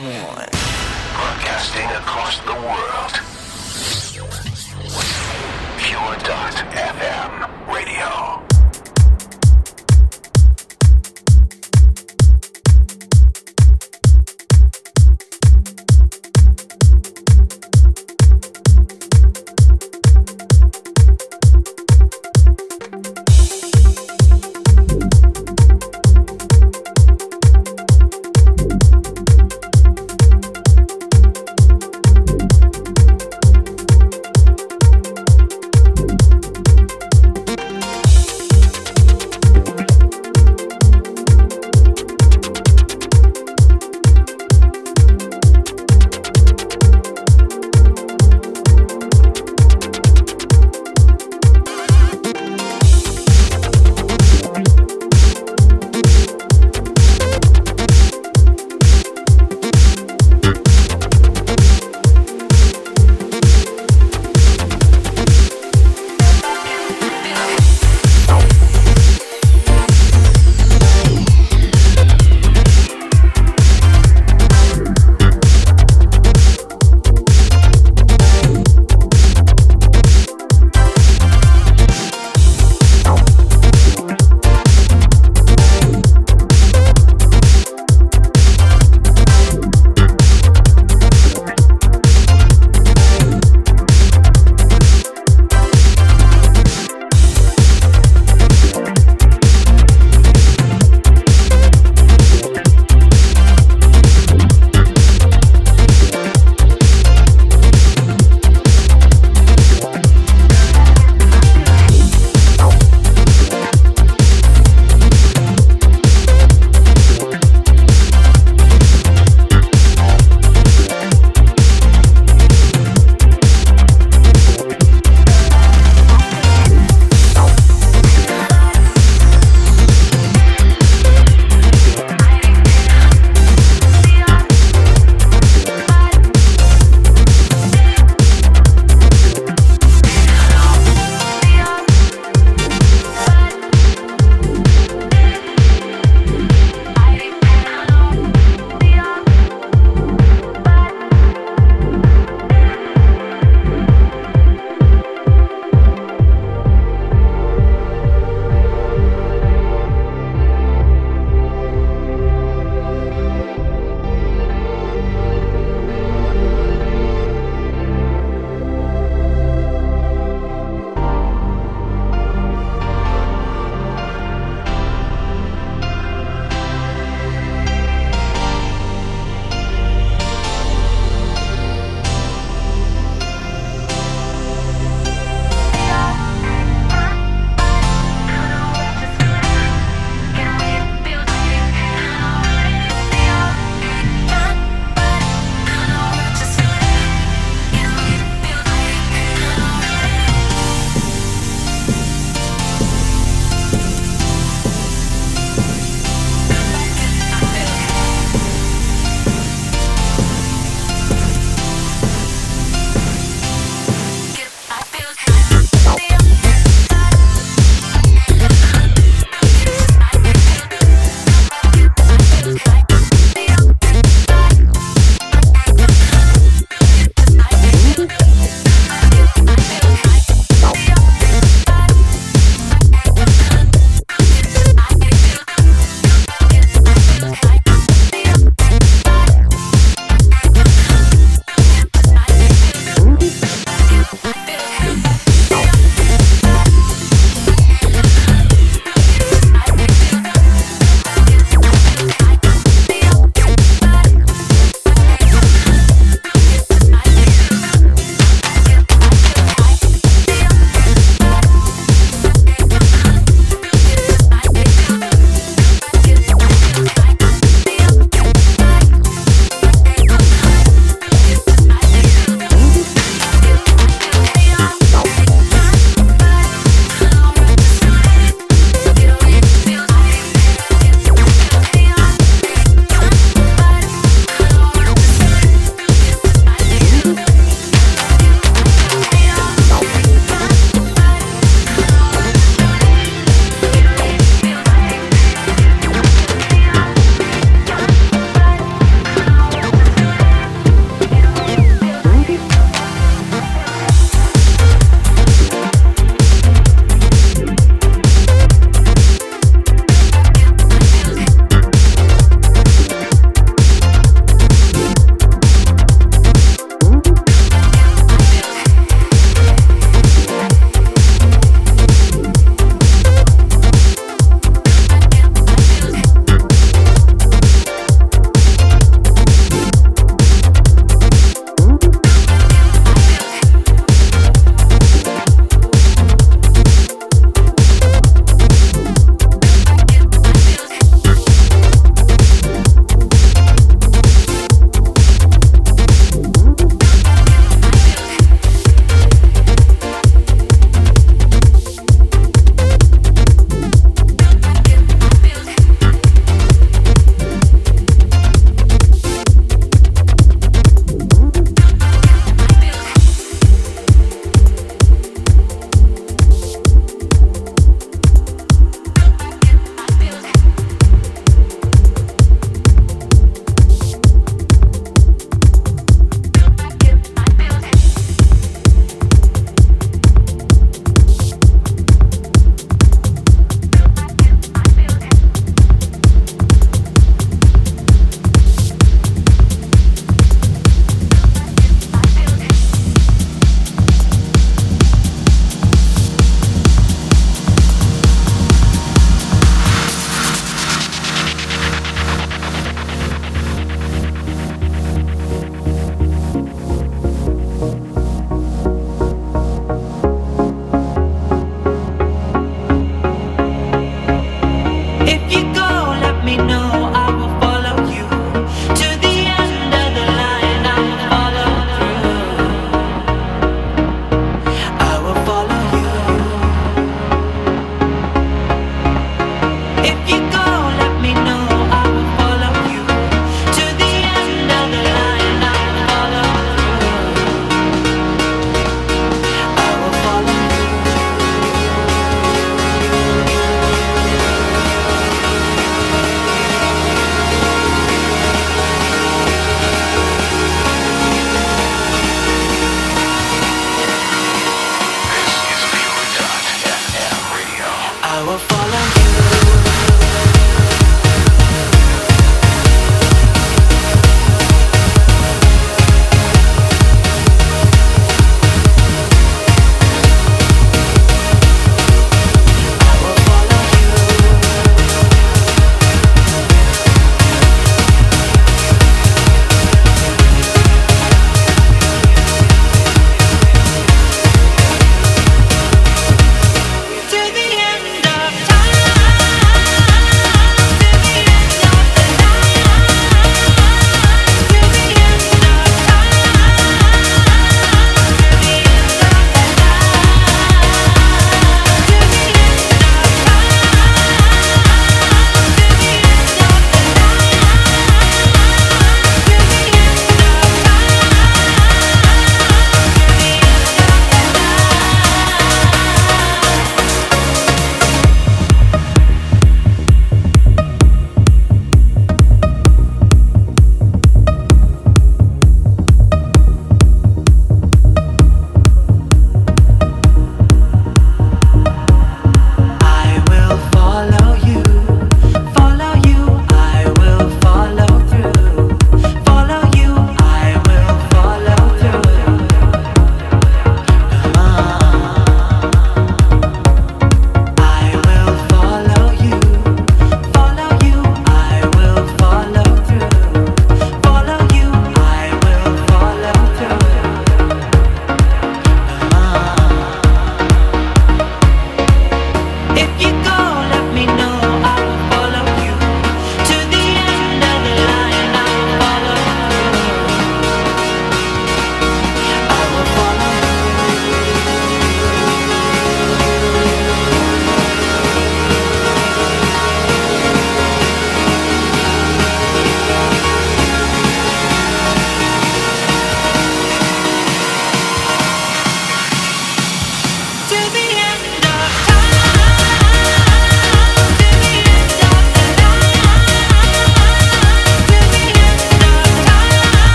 one. Broadcasting across the world. Pure.fm radio.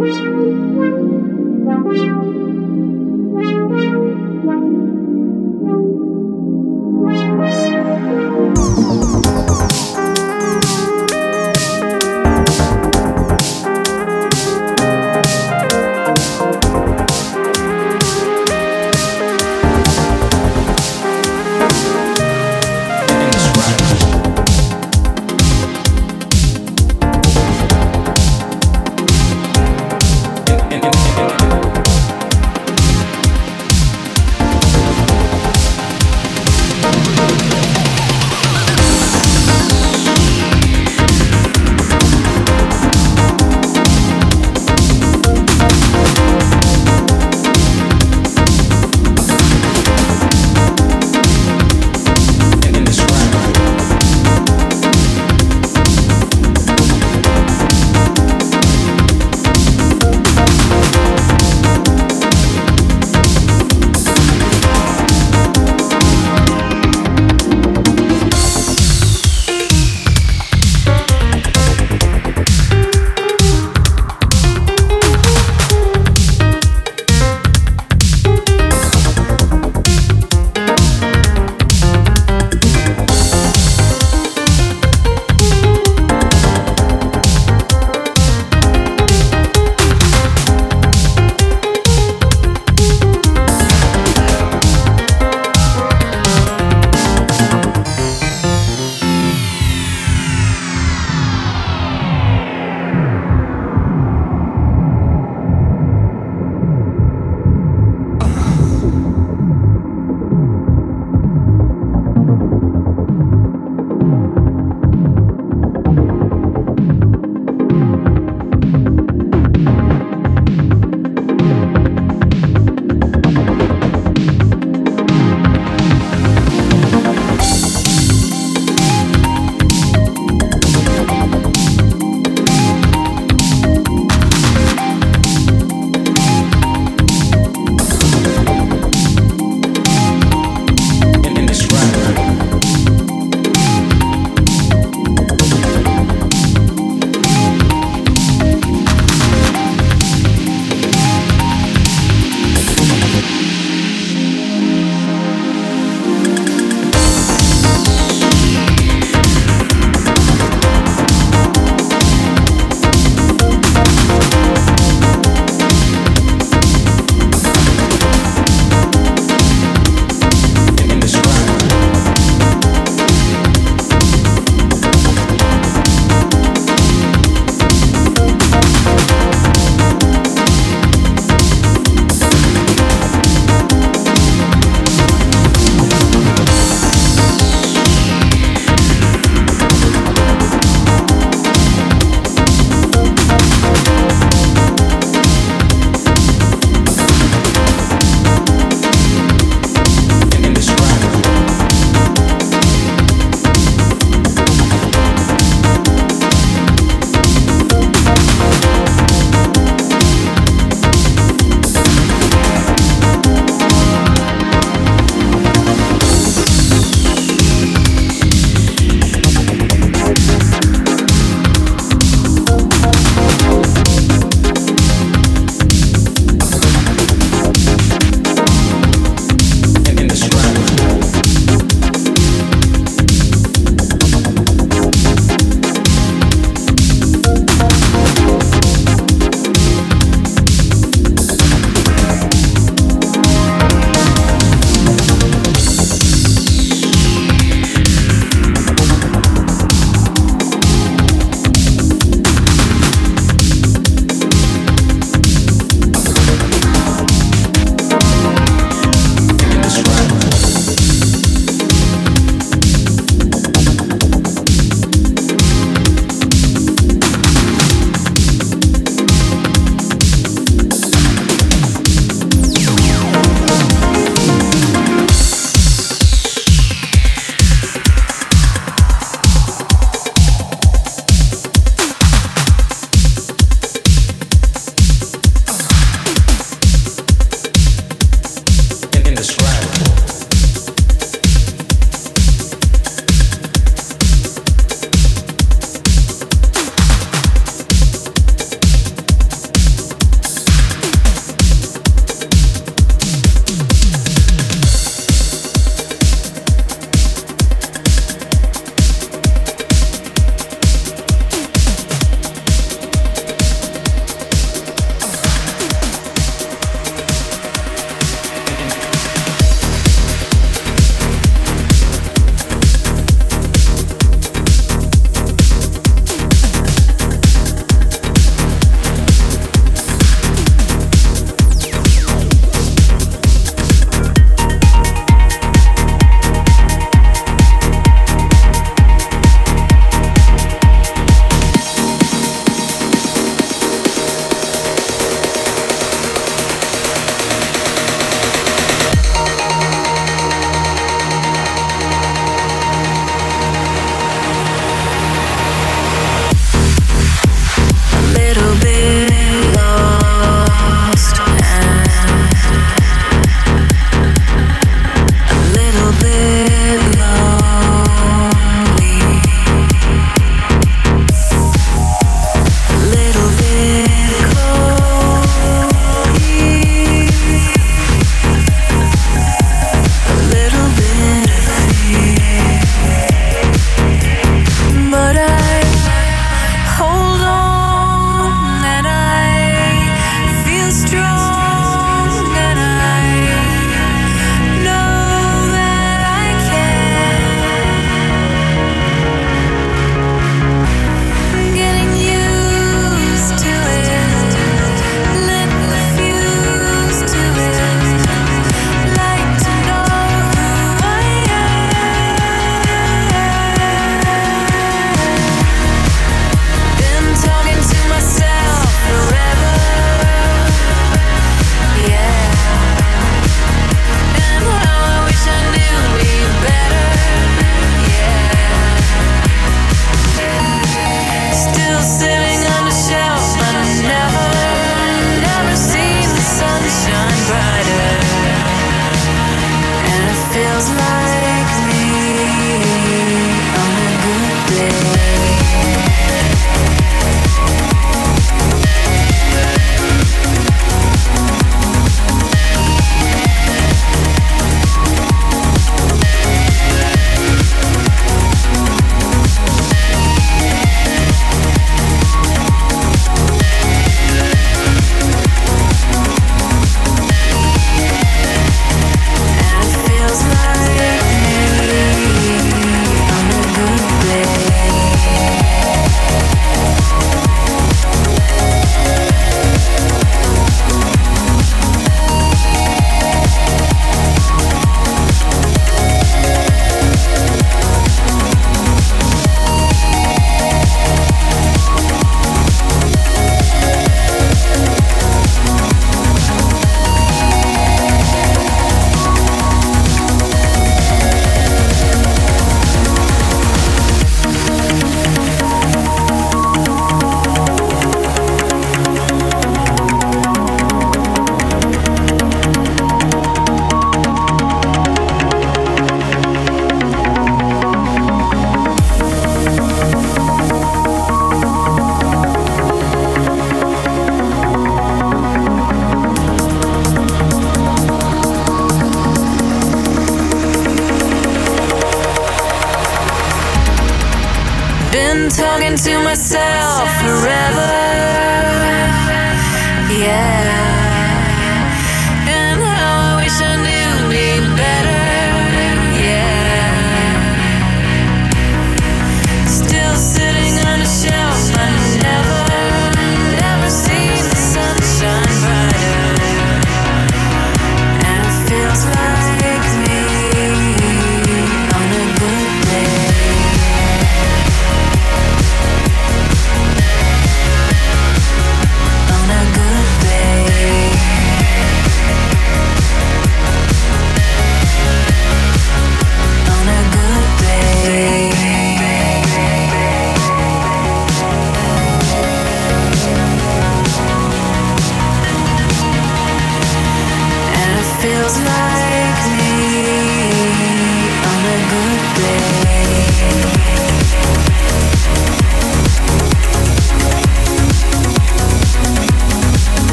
Thank you.